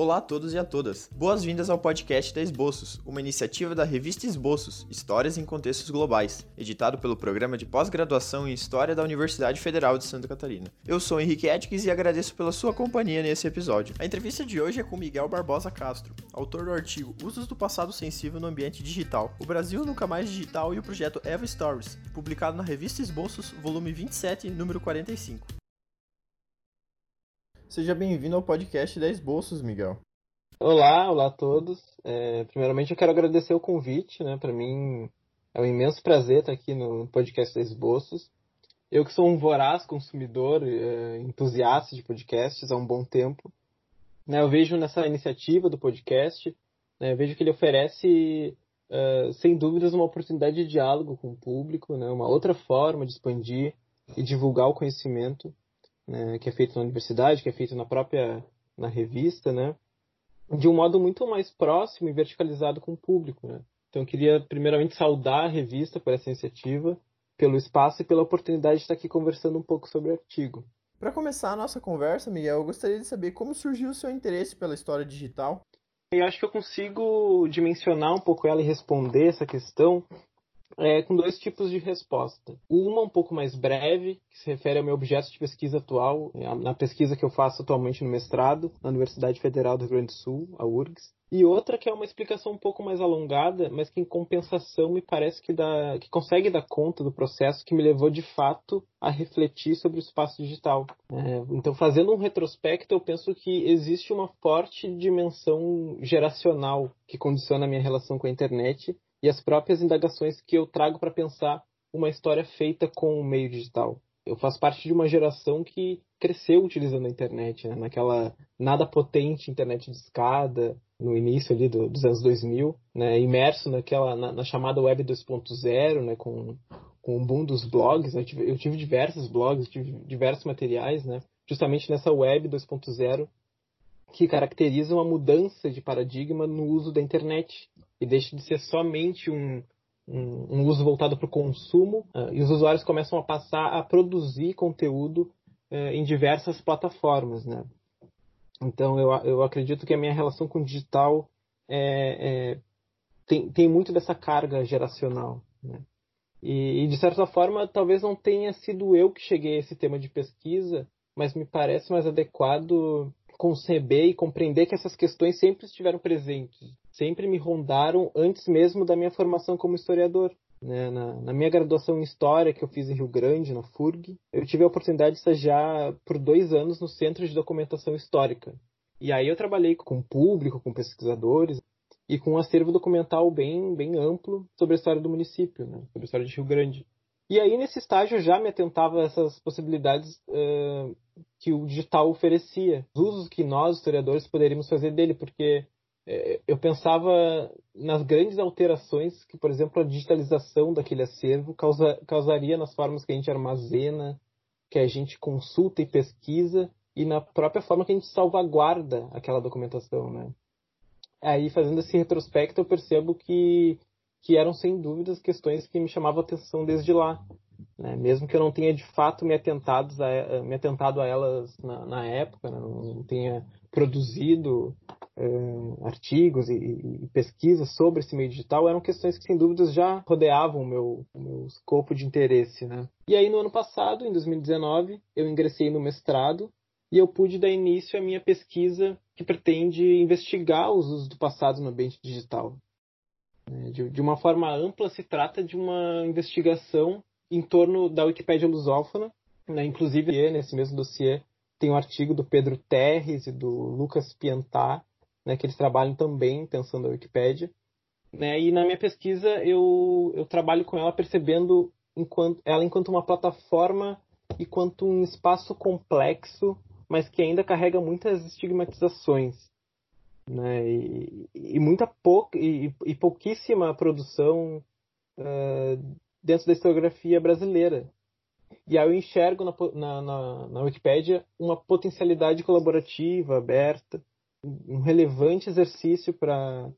Olá a todos e a todas. Boas-vindas ao podcast da Esboços, uma iniciativa da revista Esboços, Histórias em Contextos Globais, editado pelo Programa de Pós-Graduação em História da Universidade Federal de Santa Catarina. Eu sou Henrique Edkins e agradeço pela sua companhia nesse episódio. A entrevista de hoje é com Miguel Barbosa Castro, autor do artigo Usos do Passado Sensível no Ambiente Digital, o Brasil Nunca Mais Digital e o projeto Eva Stories, publicado na revista Esboços, volume 27, número 45. Seja bem-vindo ao podcast 10 Bolsos, Miguel. Olá, olá a todos. É, primeiramente, eu quero agradecer o convite, né? Para mim é um imenso prazer estar aqui no podcast 10 Bolsos. Eu que sou um voraz consumidor, é, entusiasta de podcasts há um bom tempo, né? Eu vejo nessa iniciativa do podcast, né? Eu vejo que ele oferece, uh, sem dúvidas, uma oportunidade de diálogo com o público, né? Uma outra forma de expandir e divulgar o conhecimento né, que é feito na universidade, que é feito na própria na revista, né, de um modo muito mais próximo e verticalizado com o público. Né. Então eu queria primeiramente saudar a revista por essa iniciativa, pelo espaço e pela oportunidade de estar aqui conversando um pouco sobre o artigo. Para começar a nossa conversa, Miguel, eu gostaria de saber como surgiu o seu interesse pela história digital. Eu acho que eu consigo dimensionar um pouco ela e responder essa questão é, com dois tipos de resposta. Uma um pouco mais breve, que se refere ao meu objeto de pesquisa atual, na pesquisa que eu faço atualmente no mestrado, na Universidade Federal do Rio Grande do Sul, a URGS. E outra que é uma explicação um pouco mais alongada, mas que em compensação me parece que, dá, que consegue dar conta do processo que me levou de fato a refletir sobre o espaço digital. É, então, fazendo um retrospecto, eu penso que existe uma forte dimensão geracional que condiciona a minha relação com a internet e as próprias indagações que eu trago para pensar uma história feita com o meio digital. Eu faço parte de uma geração que cresceu utilizando a internet, né? naquela nada potente internet de escada, no início ali do, dos anos 2000, né? imerso naquela na, na chamada web 2.0, né? com, com o boom dos blogs. Eu tive, eu tive diversos blogs, tive diversos materiais, né? justamente nessa web 2.0 que caracteriza uma mudança de paradigma no uso da internet e deixa de ser somente um, um, um uso voltado para o consumo uh, e os usuários começam a passar a produzir conteúdo uh, em diversas plataformas, né? Então eu, eu acredito que a minha relação com o digital é, é, tem, tem muito dessa carga geracional, né? E, e de certa forma talvez não tenha sido eu que cheguei a esse tema de pesquisa, mas me parece mais adequado conceber e compreender que essas questões sempre estiveram presentes, sempre me rondaram antes mesmo da minha formação como historiador. Né? Na, na, minha graduação em História, que eu fiz em Rio Grande, na FURG, eu tive a oportunidade de estagiar por dois anos no Centro de Documentação Histórica. E aí eu trabalhei com público, com pesquisadores, e com um acervo documental bem, bem amplo sobre a história do município, né? sobre a história de Rio Grande. E aí, nesse estágio, eu já me atentava a essas possibilidades uh, que o digital oferecia, os usos que nós, historiadores, poderíamos fazer dele, porque eu pensava nas grandes alterações que, por exemplo, a digitalização daquele acervo causa, causaria nas formas que a gente armazena, que a gente consulta e pesquisa, e na própria forma que a gente salvaguarda aquela documentação, né? Aí, fazendo esse retrospecto, eu percebo que que eram sem dúvidas questões que me chamavam a atenção desde lá. Né? Mesmo que eu não tenha de fato me, atentado a, me atentado a elas na, na época, né? não tenha produzido uh, artigos e, e, pesquisas sobre esse meio digital, eram questões que sem dúvidas já rodeavam o meu, meu escopo de interesse. Né? E aí no ano passado, em 2019, eu ingressei no mestrado e eu pude dar início à minha pesquisa que pretende investigar os usos do passado no ambiente digital. Né? De, de uma forma ampla, se trata de uma investigação em torno da Wikipédia lusófona. Né? Inclusive, nesse mesmo dossiê, tem um artigo do Pedro Terres e do Lucas Piantá, né, que eles trabalham também pensando a Wikipédia. Né? E na minha pesquisa, eu, eu trabalho com ela percebendo enquanto, ela enquanto uma plataforma e quanto um espaço complexo, mas que ainda carrega muitas estigmatizações né? E, e muita pouca e, e, pouquíssima produção uh, dentro da historiografia brasileira. E aí eu enxergo na, na, na, na Wikipédia uma potencialidade colaborativa, aberta, um relevante exercício para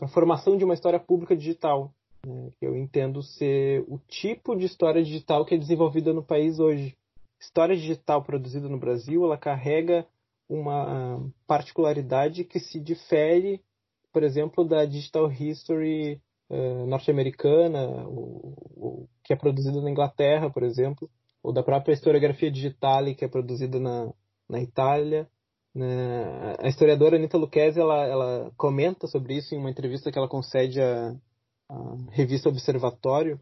a formação de uma história pública digital, né? que eu entendo ser o tipo de história digital que é desenvolvida no país hoje. História digital produzida no Brasil, ela carrega uma particularidade que se difere, por exemplo, da Digital History uh, norte-americana, que é produzida na Inglaterra, por exemplo, ou da própria historiografia digital que é produzida na, na Itália. Né? A historiadora Anita Lucchesi, ela, ela comenta sobre isso em uma entrevista que ela concede à, à revista Observatório,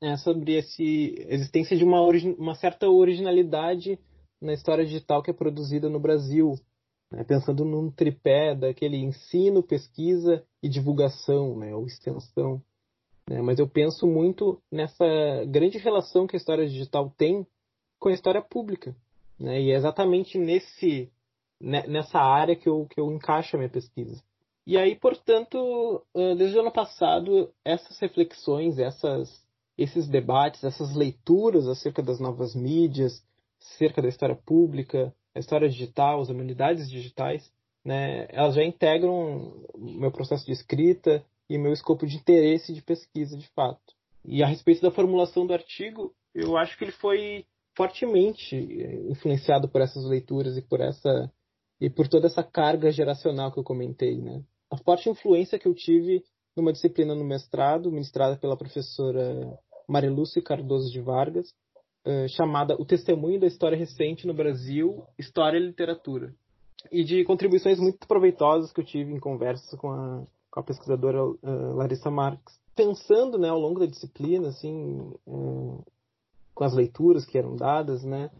é sobre esse existência de uma, uma certa originalidade na história digital que é produzida no Brasil, né? pensando num tripé daquele ensino, pesquisa e divulgação, né? ou extensão. Né? Mas eu penso muito nessa grande relação que a história digital tem com a história pública. Né? E é exatamente nesse, né, nessa área que eu, que eu encaixo a minha pesquisa. E aí, portanto, desde o ano passado, essas reflexões, essas, esses debates, essas leituras acerca das novas mídias, acerca da história pública, a história digital, as humanidades digitais, né, elas já integram meu processo de escrita e meu escopo de interesse de pesquisa, de fato. E a respeito da formulação do artigo, eu acho que ele foi fortemente eh, influenciado por essas leituras e por essa e por toda essa carga geracional que eu comentei, né? A forte influência que eu tive numa disciplina no mestrado, ministrada pela professora Marilúcia Cardoso de Vargas, uh, chamada O Testemunho da História Recente no Brasil, História e Literatura. E de contribuições muito proveitosas que eu tive em conversas com a, com a pesquisadora uh, Larissa Marques. Pensando né, ao longo da disciplina, assim, uh, com as leituras que eram dadas, né,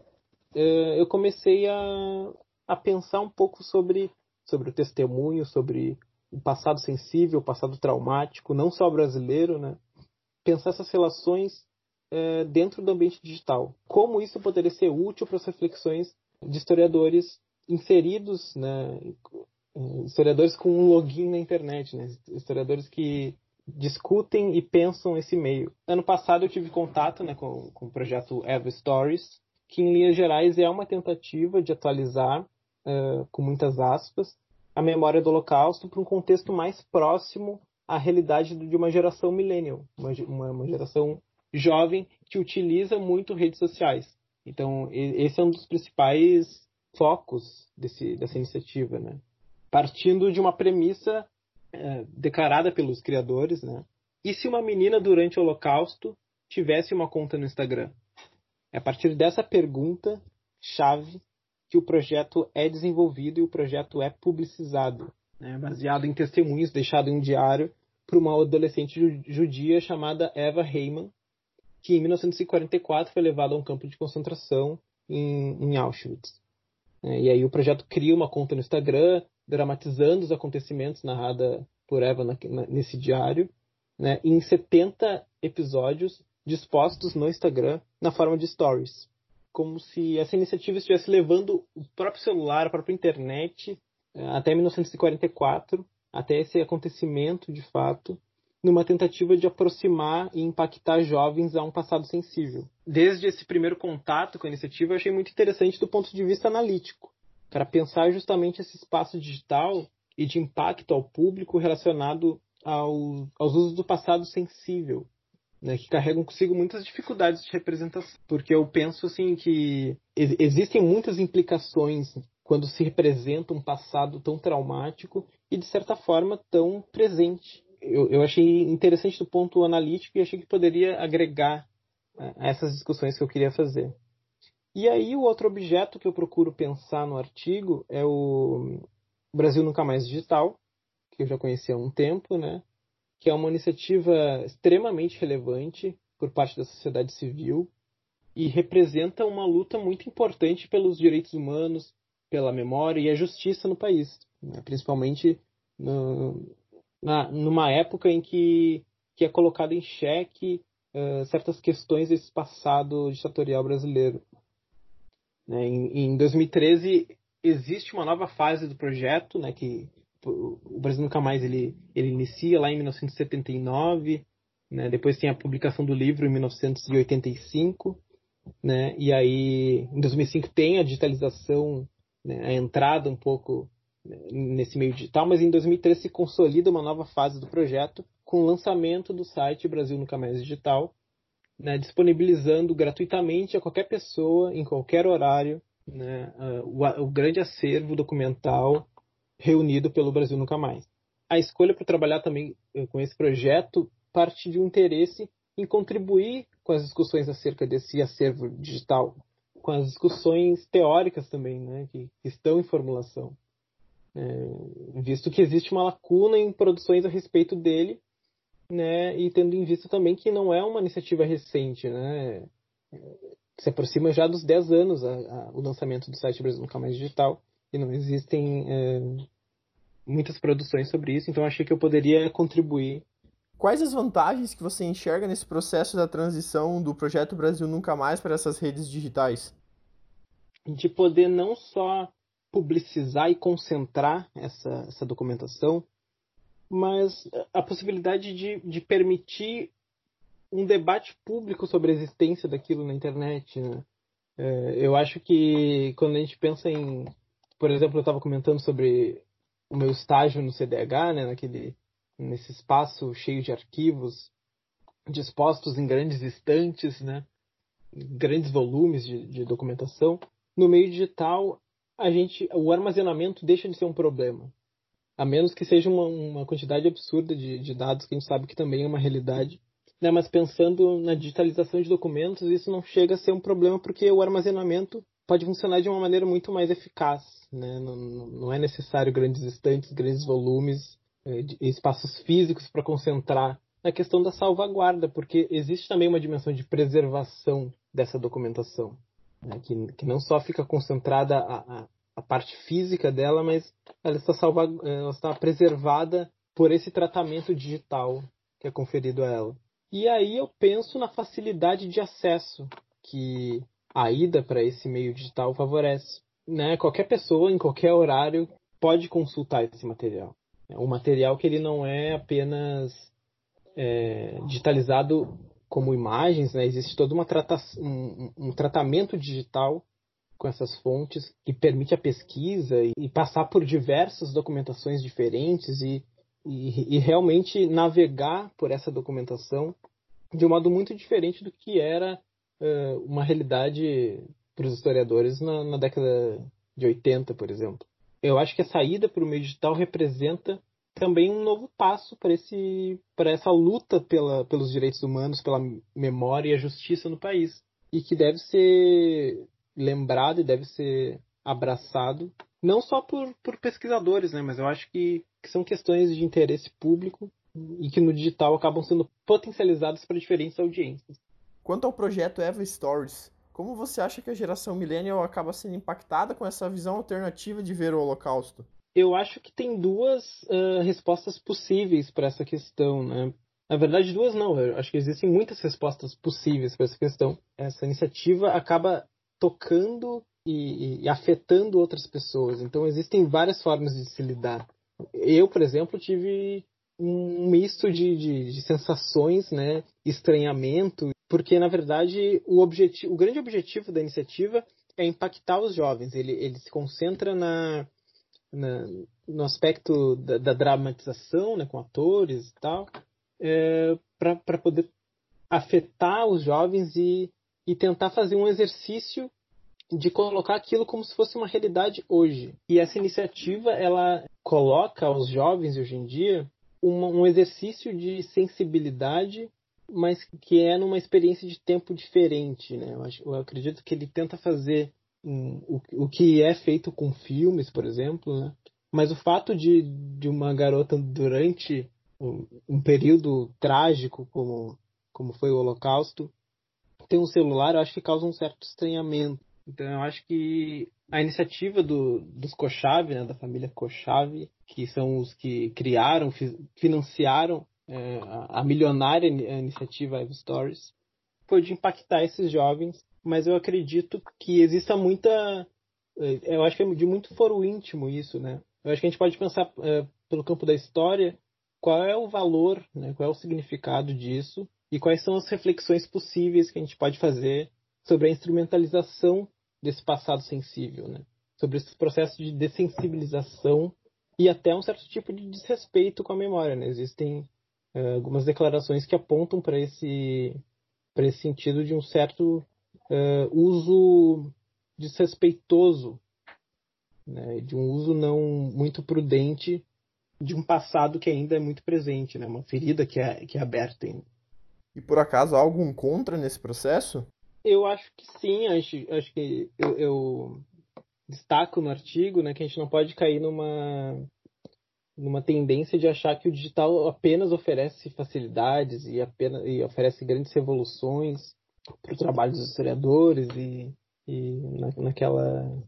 eu comecei a, a pensar um pouco sobre, sobre o testemunho, sobre o passado sensível, o passado traumático, não só brasileiro, né? Pensar essas relações é, dentro do ambiente digital. Como isso poderia ser útil para as reflexões de historiadores inseridos, né? Historiadores com um login na internet, né? Historiadores que discutem e pensam esse meio. Ano passado eu tive contato né, com, com o projeto Eva Stories, que em linhas gerais é uma tentativa de atualizar, uh, com muitas aspas, a memória do Holocausto para um contexto mais próximo à realidade de uma geração millennial, uma, uma, uma geração jovem que utiliza muito redes sociais. Então, esse é um dos principais focos desse, dessa iniciativa, né? Partindo de uma premissa é, declarada pelos criadores, né? E se uma menina durante o Holocausto tivesse uma conta no Instagram? É a partir dessa pergunta chave que o projeto é desenvolvido e o projeto é publicizado, né, baseado em testemunhos deixados em um diário por uma adolescente judia chamada Eva Heyman, que em 1944 foi levada a um campo de concentração em, em Auschwitz. É, e aí o projeto cria uma conta no Instagram, dramatizando os acontecimentos narrados por Eva na, na, nesse diário, né, em 70 episódios dispostos no Instagram na forma de stories como se essa iniciativa estivesse levando o próprio celular, a própria internet, eh, até 1944, até esse acontecimento de fato, numa tentativa de aproximar e impactar jovens a um passado sensível. Desde esse primeiro contato com a iniciativa, eu achei muito interessante do ponto de vista analítico, para pensar justamente esse espaço digital e de impacto ao público relacionado ao, aos usos do passado sensível, né, que carregam consigo muitas dificuldades de representação, porque eu penso assim que existem muitas implicações quando se representa um passado tão traumático e de certa forma tão presente. Eu, eu achei interessante do ponto analítico e achei que poderia agregar né, a essas discussões que eu queria fazer. E aí o outro objeto que eu procuro pensar no artigo é o Brasil Nunca Mais Digital, que eu já conhecia há um tempo, né? Que é uma iniciativa extremamente relevante por parte da sociedade civil e representa uma luta muito importante pelos direitos humanos, pela memória e a justiça no país, né? principalmente no, na, numa época em que, que é colocado em xeque uh, certas questões desse passado ditatorial brasileiro. Né? Em, em 2013 existe uma nova fase do projeto, né, que o Brasil Nunca Mais ele, ele inicia lá em 1979, né? depois tem a publicação do livro em 1985, né? e aí em 2005 tem a digitalização, né? a entrada um pouco né, nesse meio digital, mas em 2013 se consolida uma nova fase do projeto com o lançamento do site Brasil Nunca Mais Digital, né? disponibilizando gratuitamente a qualquer pessoa, em qualquer horário, né, o, o grande acervo documental reunido pelo Brasil Nunca Mais. A escolha para trabalhar também eh, com esse projeto parte de um interesse em contribuir com as discussões acerca desse acervo digital, com as discussões teóricas também, né, que, estão em formulação. É, visto que existe uma lacuna em produções a respeito dele, né, e tendo em vista também que não é uma iniciativa recente, né, se aproxima já dos 10 anos a, a, o lançamento do site Brasil Nunca Mais Digital, e não existem é, muitas produções sobre isso, então achei que eu poderia contribuir. Quais as vantagens que você enxerga nesse processo da transição do projeto Brasil Nunca Mais para essas redes digitais? De poder não só publicizar e concentrar essa, essa documentação, mas a possibilidade de, de permitir um debate público sobre a existência daquilo na internet. Né? É, eu acho que quando a gente pensa em por exemplo, eu estava comentando sobre o meu estágio no CDH, né, naquele, nesse espaço cheio de arquivos dispostos em grandes estantes, né, grandes volumes de, de documentação. No meio digital, a gente, o armazenamento deixa de ser um problema, a menos que seja uma, uma quantidade absurda de, de, dados que a gente sabe que também é uma realidade. Né, mas pensando na digitalização de documentos, isso não chega a ser um problema porque o armazenamento pode funcionar de uma maneira muito mais eficaz né? Não, não é necessário grandes estantes, grandes volumes, é, espaços físicos para concentrar na questão da salvaguarda, porque existe também uma dimensão de preservação dessa documentação, né? que, que não só fica concentrada a, a, a, parte física dela, mas ela está, salva, ela está preservada por esse tratamento digital que é conferido a ela. E aí eu penso na facilidade de acesso que a ida para esse meio digital favorece né, qualquer pessoa, em qualquer horário, pode consultar esse material. É um material que ele não é apenas é, digitalizado como imagens, né? existe todo trata um, um, tratamento digital com essas fontes que permite a pesquisa e, e passar por diversas documentações diferentes e, e, e, realmente navegar por essa documentação de um modo muito diferente do que era uma realidade para os historiadores na, na, década de 80, por exemplo. Eu acho que a saída para o meio digital representa também um novo passo para esse para essa luta pela, pelos direitos humanos, pela memória e a justiça no país e que deve ser lembrado e deve ser abraçado não só por, por pesquisadores, né, mas eu acho que, que são questões de interesse público e que no digital acabam sendo potencializadas para diferentes audiências. Quanto ao projeto Eva Stories, como você acha que a geração millennial acaba sendo impactada com essa visão alternativa de ver o Holocausto? Eu acho que tem duas uh, respostas possíveis para essa questão, né? Na verdade, duas não. Eu acho que existem muitas respostas possíveis para essa questão. Essa iniciativa acaba tocando e, e, afetando outras pessoas. Então, existem várias formas de se lidar. Eu, por exemplo, tive um misto de, de, de sensações, né? Estranhamento porque na verdade o, objetivo, o grande objetivo da iniciativa é impactar os jovens. Ele, ele se concentra na, na no aspecto da, da, dramatização, né, com atores e tal, é, para poder afetar os jovens e, e tentar fazer um exercício de colocar aquilo como se fosse uma realidade hoje. E essa iniciativa ela coloca aos jovens hoje em dia um exercício de sensibilidade mas que é numa experiência de tempo diferente, né? Eu, acho, eu acredito que ele tenta fazer um, o, o que é feito com filmes, por exemplo, né? Mas o fato de, de uma garota durante um, um período trágico como, como foi o Holocausto ter um celular, eu acho que causa um certo estranhamento. Então eu acho que a iniciativa do, dos Kochave, né, da família Kochave, que são os que criaram, financiaram é, a milionária iniciativa Live Stories, pode impactar esses jovens, mas eu acredito que exista muita. É, eu acho que é de muito foro íntimo isso, né? Eu acho que a gente pode pensar é, pelo campo da história qual é o valor, né, qual é o significado disso e quais são as reflexões possíveis que a gente pode fazer sobre a instrumentalização desse passado sensível, né? sobre esse processo de dessensibilização e até um certo tipo de desrespeito com a memória. Né? Existem uh, algumas declarações que apontam para esse, esse sentido de um certo uh, uso desrespeitoso, né, de um uso não muito prudente de um passado que ainda é muito presente, né, uma ferida que é, que é aberta ainda. E por acaso há algum contra nesse processo? Eu acho que sim, acho, acho que eu, eu destaco no artigo né, que a gente não pode cair numa, numa tendência de achar que o digital apenas oferece facilidades e, apenas, e oferece grandes revoluções para o trabalho dos historiadores e, e na, naquela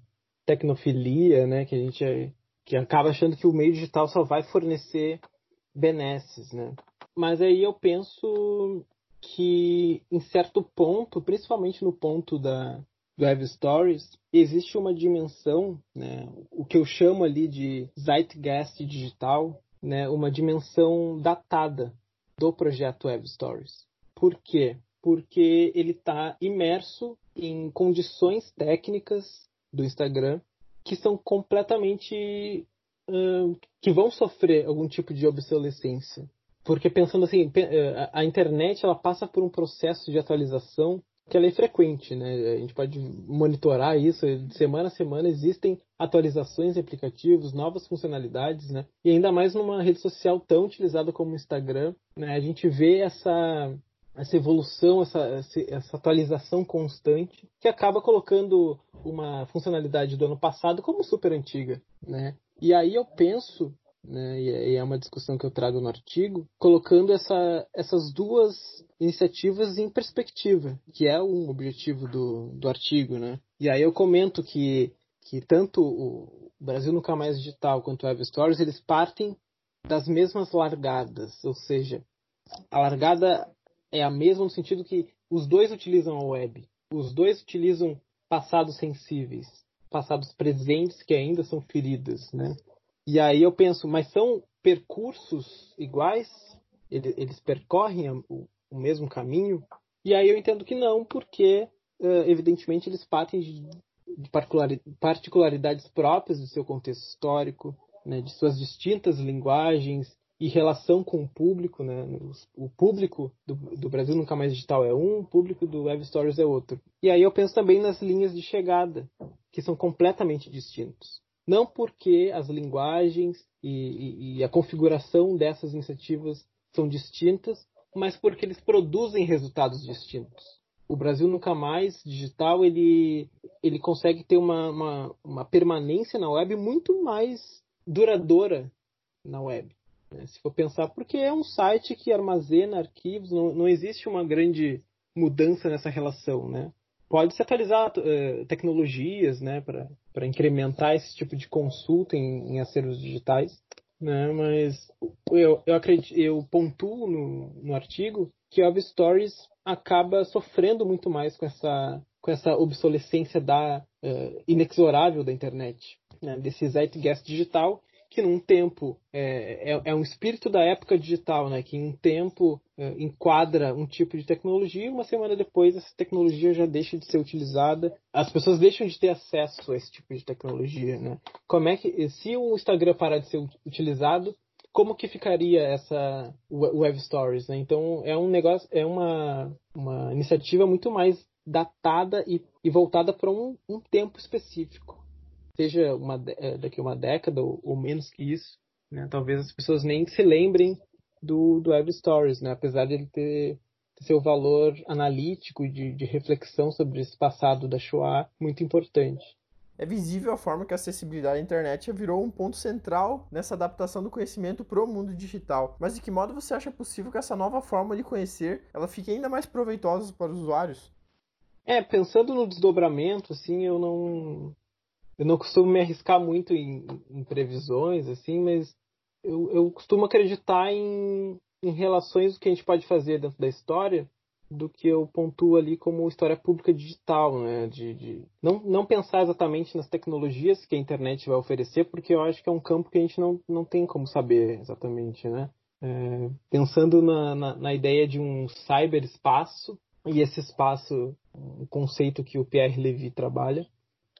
tecnofilia né, que a gente que acaba achando que o meio digital só vai fornecer benesses. Né? Mas aí eu penso que em certo ponto, principalmente no ponto da do Web Stories, existe uma dimensão, né, o que eu chamo ali de zeitgeist digital, né, uma dimensão datada do projeto Web Stories. Por quê? Porque ele está imerso em condições técnicas do Instagram que são completamente uh, que vão sofrer algum tipo de obsolescência porque pensando assim, a internet ela passa por um processo de atualização que ela é frequente, né? A gente pode monitorar isso semana a semana existem atualizações de aplicativos, novas funcionalidades, né? E ainda mais numa rede social tão utilizada como o Instagram, né? A gente vê essa essa evolução, essa, essa atualização constante, que acaba colocando uma funcionalidade do ano passado como super antiga, né? E aí eu penso né, e é uma discussão que eu trago no artigo, colocando essa, essas duas iniciativas em perspectiva, que é um objetivo do, do artigo. Né? E aí eu comento que, que tanto o Brasil Nunca Mais Digital quanto o Web Stories, eles partem das mesmas largadas, ou seja, a largada é a mesma no sentido que os dois utilizam a web, os dois utilizam passados sensíveis, passados presentes que ainda são feridas, né? E aí eu penso, mas são percursos iguais? Eles percorrem o mesmo caminho? E aí eu entendo que não, porque evidentemente eles partem de particularidades próprias do seu contexto histórico, né, de suas distintas linguagens e relação com o público. Né? O público do, do, Brasil Nunca Mais Digital é um, o público do Web Stories é outro. E aí eu penso também nas linhas de chegada, que são completamente distintos. Não porque as linguagens e, e, e a configuração dessas iniciativas são distintas, mas porque eles produzem resultados distintos. O Brasil Nunca Mais Digital ele, ele consegue ter uma, uma, uma permanência na web muito mais duradoura na web. Né? Se for pensar, porque é um site que armazena arquivos, não, não existe uma grande mudança nessa relação. Né? Pode se atualizar uh, tecnologias né, para incrementar esse tipo de consulta em, em acervos digitais. Né, mas eu, eu, acredito, eu pontuo no, no artigo que Web Stories acaba sofrendo muito mais com essa, com essa obsolescência da, uh, inexorável da internet, né, desse zeitgeist digital que num tempo é, é, é, um espírito da época digital, né? Que em um tempo é, enquadra um tipo de tecnologia e uma semana depois essa tecnologia já deixa de ser utilizada. As pessoas deixam de ter acesso a esse tipo de tecnologia, né? Como é que se o Instagram parar de ser utilizado, como que ficaria essa web stories, né? Então é um negócio, é uma, uma iniciativa muito mais datada e, e voltada para um, um tempo específico seja uma, é, daqui a uma década ou, ou menos que isso, né? talvez as pessoas nem se lembrem do, do Web Stories, né? apesar de ele ter, ter seu valor analítico de, de reflexão sobre esse passado da Shoah muito importante. É visível a forma que a acessibilidade à internet virou um ponto central nessa adaptação do conhecimento para o mundo digital. Mas de que modo você acha possível que essa nova forma de conhecer ela fique ainda mais proveitosa para os usuários? É, pensando no desdobramento, assim, eu não, eu não costumo me arriscar muito em, em previsões, assim, mas eu, eu costumo acreditar em, em relações que a gente pode fazer dentro da história do que eu pontuo ali como história pública digital, né? De, de, não, não pensar exatamente nas tecnologias que a internet vai oferecer, porque eu acho que é um campo que a gente não, não tem como saber exatamente, né? É, pensando na, na, na, ideia de um cyberespaço, e esse espaço, um conceito que o Pierre Levy trabalha,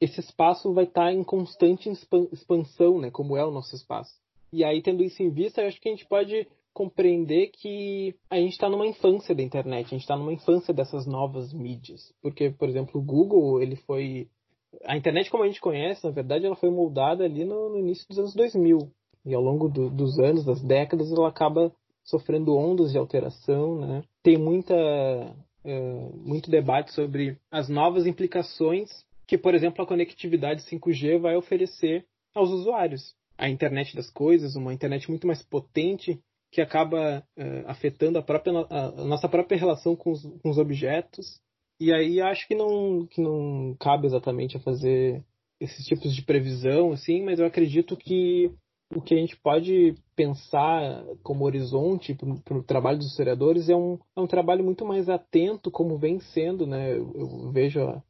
esse espaço vai estar em constante expansão, né, como é o nosso espaço. E aí, tendo isso em vista, eu acho que a gente pode compreender que a gente está numa infância da internet, a gente está numa infância dessas novas mídias. Porque, por exemplo, o Google ele foi a internet como a gente conhece, na verdade, ela foi moldada ali no, no início dos anos 2000. E ao longo do, dos anos, das décadas, ela acaba sofrendo ondas de alteração, né? Tem muita, uh, muito debate sobre as novas implicações que, por exemplo, a conectividade 5G vai oferecer aos usuários. A internet das coisas, uma internet muito mais potente, que acaba uh, afetando a, própria, a, nossa própria relação com os, com os objetos. E aí acho que não, que não cabe exatamente a fazer esses tipos de previsão, assim, mas eu acredito que o que a gente pode pensar como horizonte para o trabalho dos historiadores é um, é um trabalho muito mais atento, como vem sendo, né? Eu, eu vejo a,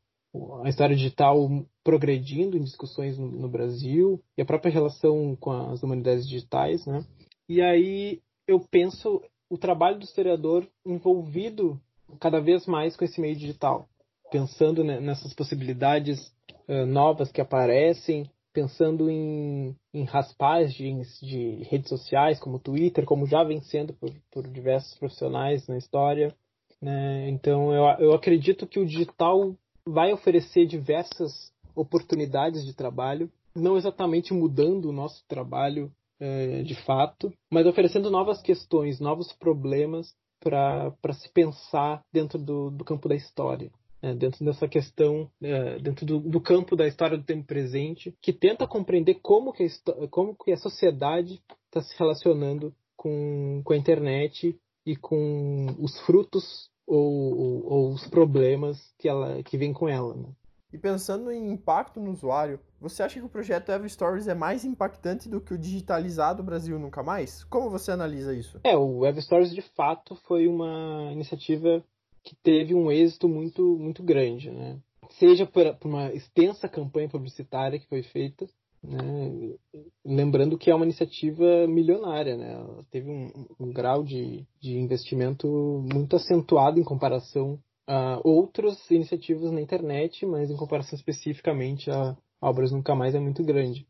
a, história digital progredindo em discussões no, no, Brasil e a própria relação com as humanidades digitais, né? E aí eu penso o trabalho do historiador envolvido cada vez mais com esse meio digital, pensando nessas possibilidades uh, novas que aparecem, pensando em, em raspagens de redes sociais como Twitter, como já vem sendo por, por diversos profissionais na história. Né? Então eu, eu acredito que o digital vai oferecer diversas oportunidades de trabalho, não exatamente mudando o nosso trabalho é, de fato, mas oferecendo novas questões, novos problemas para se pensar dentro do, do campo da história é, dentro dessa questão, é, dentro do, do, campo da história do tempo presente, que tenta compreender como que a, como que a sociedade está se relacionando com, com a internet e com os frutos ou, ou, ou os problemas que, ela, que vem com ela. Né? E pensando em impacto no usuário, você acha que o projeto Ever Stories é mais impactante do que o digitalizado Brasil Nunca Mais? Como você analisa isso? É, o Ever Stories de fato foi uma iniciativa que teve um êxito muito, muito grande, né? Seja por, por uma extensa campanha publicitária que foi feita, né? lembrando que é uma iniciativa milionária, né? Ela teve um, um grau de, de investimento muito acentuado em comparação a outras iniciativas na internet, mas em comparação especificamente a Obras Nunca Mais é muito grande.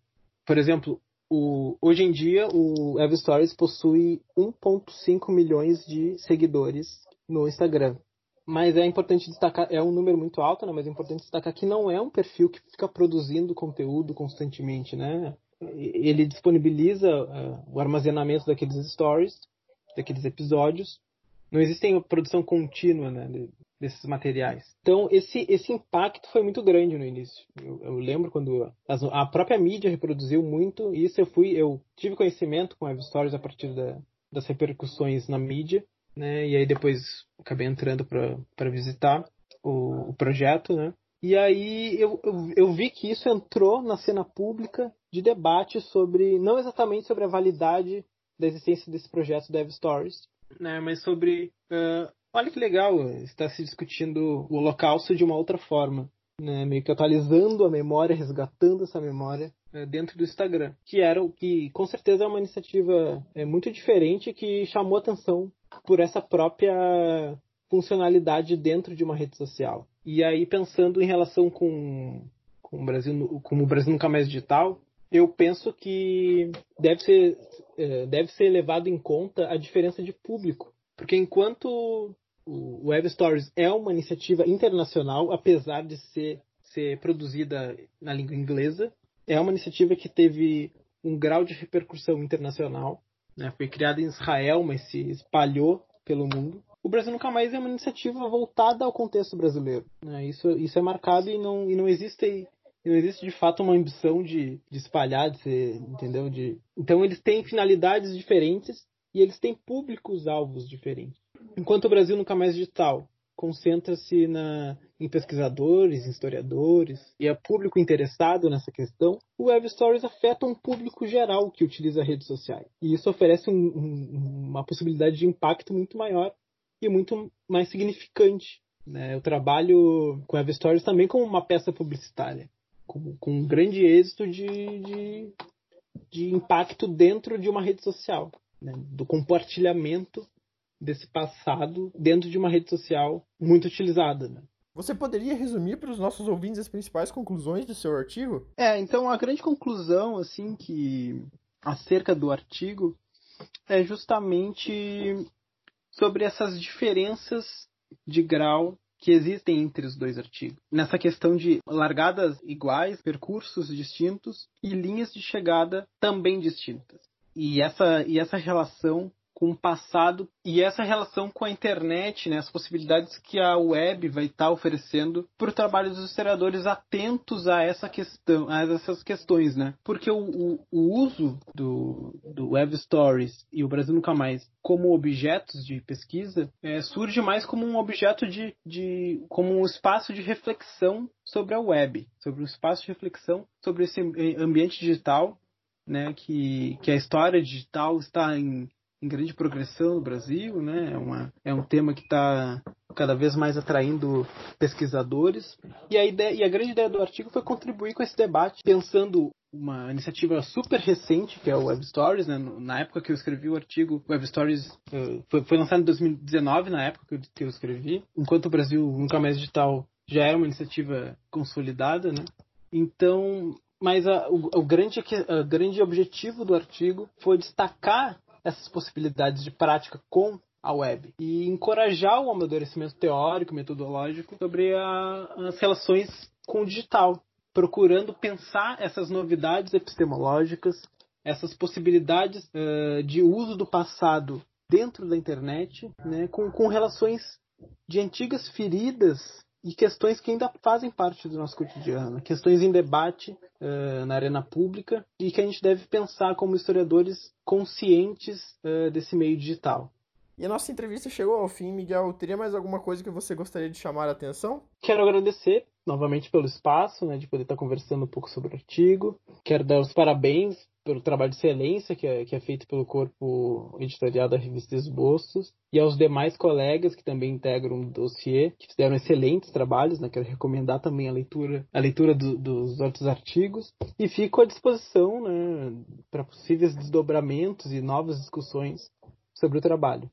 Por exemplo, o, hoje em dia o Ever Stories possui 1.5 milhões de seguidores no Instagram. Mas é importante destacar, é um número muito alto, né? Mas é importante destacar que não é um perfil que fica produzindo conteúdo constantemente, né? Ele disponibiliza uh, o armazenamento daqueles stories, daqueles episódios. Não existe produção contínua, né? desses materiais. Então, esse, esse impacto foi muito grande no início. Eu, eu lembro quando as, a própria mídia reproduziu muito, e isso eu fui, eu tive conhecimento com Web Stories a partir da, das repercussões na mídia, né? E aí depois acabei entrando para visitar o, o, projeto, né? E aí eu, eu, eu, vi que isso entrou na cena pública de debate sobre, não exatamente sobre a validade da existência desse projeto Dev Stories, né? Mas sobre, uh, olha que legal, está se discutindo o holocausto de uma outra forma. Né, meio que atualizando a memória, resgatando essa memória é, dentro do Instagram, que era o que com certeza é uma iniciativa é, muito diferente que chamou atenção por essa própria funcionalidade dentro de uma rede social. E aí, pensando em relação com, com, o, Brasil, com o Brasil Nunca Mais Digital, eu penso que deve ser, é, deve ser levado em conta a diferença de público. Porque enquanto o Web Stories é uma iniciativa internacional, apesar de ser, ser produzida na língua inglesa, é uma iniciativa que teve um grau de repercussão internacional né? Foi criada em Israel, mas se espalhou pelo mundo. O Brasil Nunca Mais é uma iniciativa voltada ao contexto brasileiro. Né? Isso, isso é marcado e não, e não existe não existe de fato uma ambição de, de espalhar, de ser, entendeu? De... Então eles têm finalidades diferentes e eles têm públicos alvos diferentes. Enquanto o Brasil nunca mais digital concentra-se na, em pesquisadores, historiadores e é público interessado nessa questão, o Web Stories afeta um público geral que utiliza redes sociais. E isso oferece um, um, uma possibilidade de impacto muito maior e muito mais significante. Né? Eu trabalho com Web Stories também como uma peça publicitária, com, com um grande êxito de, de, de impacto dentro de uma rede social, né? do compartilhamento desse passado dentro de uma rede social muito utilizada. Né? Você poderia resumir para os nossos ouvintes as principais conclusões do seu artigo? É, então a grande conclusão, assim, que acerca do artigo é justamente sobre essas diferenças de grau que existem entre os dois artigos. Nessa questão de largadas iguais, percursos distintos e linhas de chegada também distintas. E essa, e essa relação com o passado e essa relação com a internet, né, as possibilidades que a web vai estar tá oferecendo para o trabalho dos historiadores atentos a essa questão, a essas questões, né? Porque o, o, o uso do, do Web Stories e o Brasil Nunca Mais como objetos de pesquisa é, surge mais como um objeto de, de como um espaço de reflexão sobre a web, sobre um espaço de reflexão sobre esse ambiente digital, né, que, que a história digital está em em grande progressão no Brasil, né? É, uma, é um tema que está cada vez mais atraindo pesquisadores. E a, ideia, e a grande ideia do artigo foi contribuir com esse debate, pensando uma iniciativa super recente, que é o Web Stories. Né? Na época que eu escrevi o artigo, o Web Stories uh, foi, foi, lançado em 2019, na época que eu, que eu escrevi. Enquanto o Brasil Nunca Mais Digital já era uma iniciativa consolidada, né? Então, mas a, o, o, grande, o grande objetivo do artigo foi destacar essas possibilidades de prática com a web. E encorajar o amadurecimento teórico, metodológico sobre a, as relações com o digital, procurando pensar essas novidades epistemológicas, essas possibilidades uh, de uso do passado dentro da internet, né, com, com relações de antigas feridas e questões que ainda fazem parte do nosso cotidiano, questões em debate uh, na arena pública e que a gente deve pensar como historiadores conscientes uh, desse meio digital. E a nossa entrevista chegou ao fim, Miguel. Teria mais alguma coisa que você gostaria de chamar a atenção? Quero agradecer novamente pelo espaço, né, de poder estar conversando um pouco sobre o artigo. Quero dar os parabéns pelo trabalho de excelência que é, que é feito pelo corpo editorial da revista Esboços e aos demais colegas que também integram o dossiê, que fizeram excelentes trabalhos, né? Quero recomendar também a leitura, a leitura do, dos outros artigos e fico à disposição, né, para possíveis desdobramentos e novas discussões sobre o trabalho.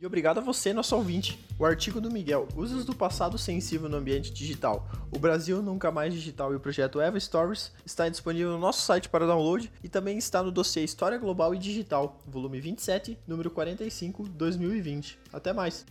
E obrigado a você, nosso ouvinte. O artigo do Miguel, Usos do Passado Sensível no Ambiente Digital, o Brasil Nunca Mais Digital e o projeto Eva Stories está disponível no nosso site para download e também está no dossiê História Global e Digital, volume 27, número 45, 2020. Até mais!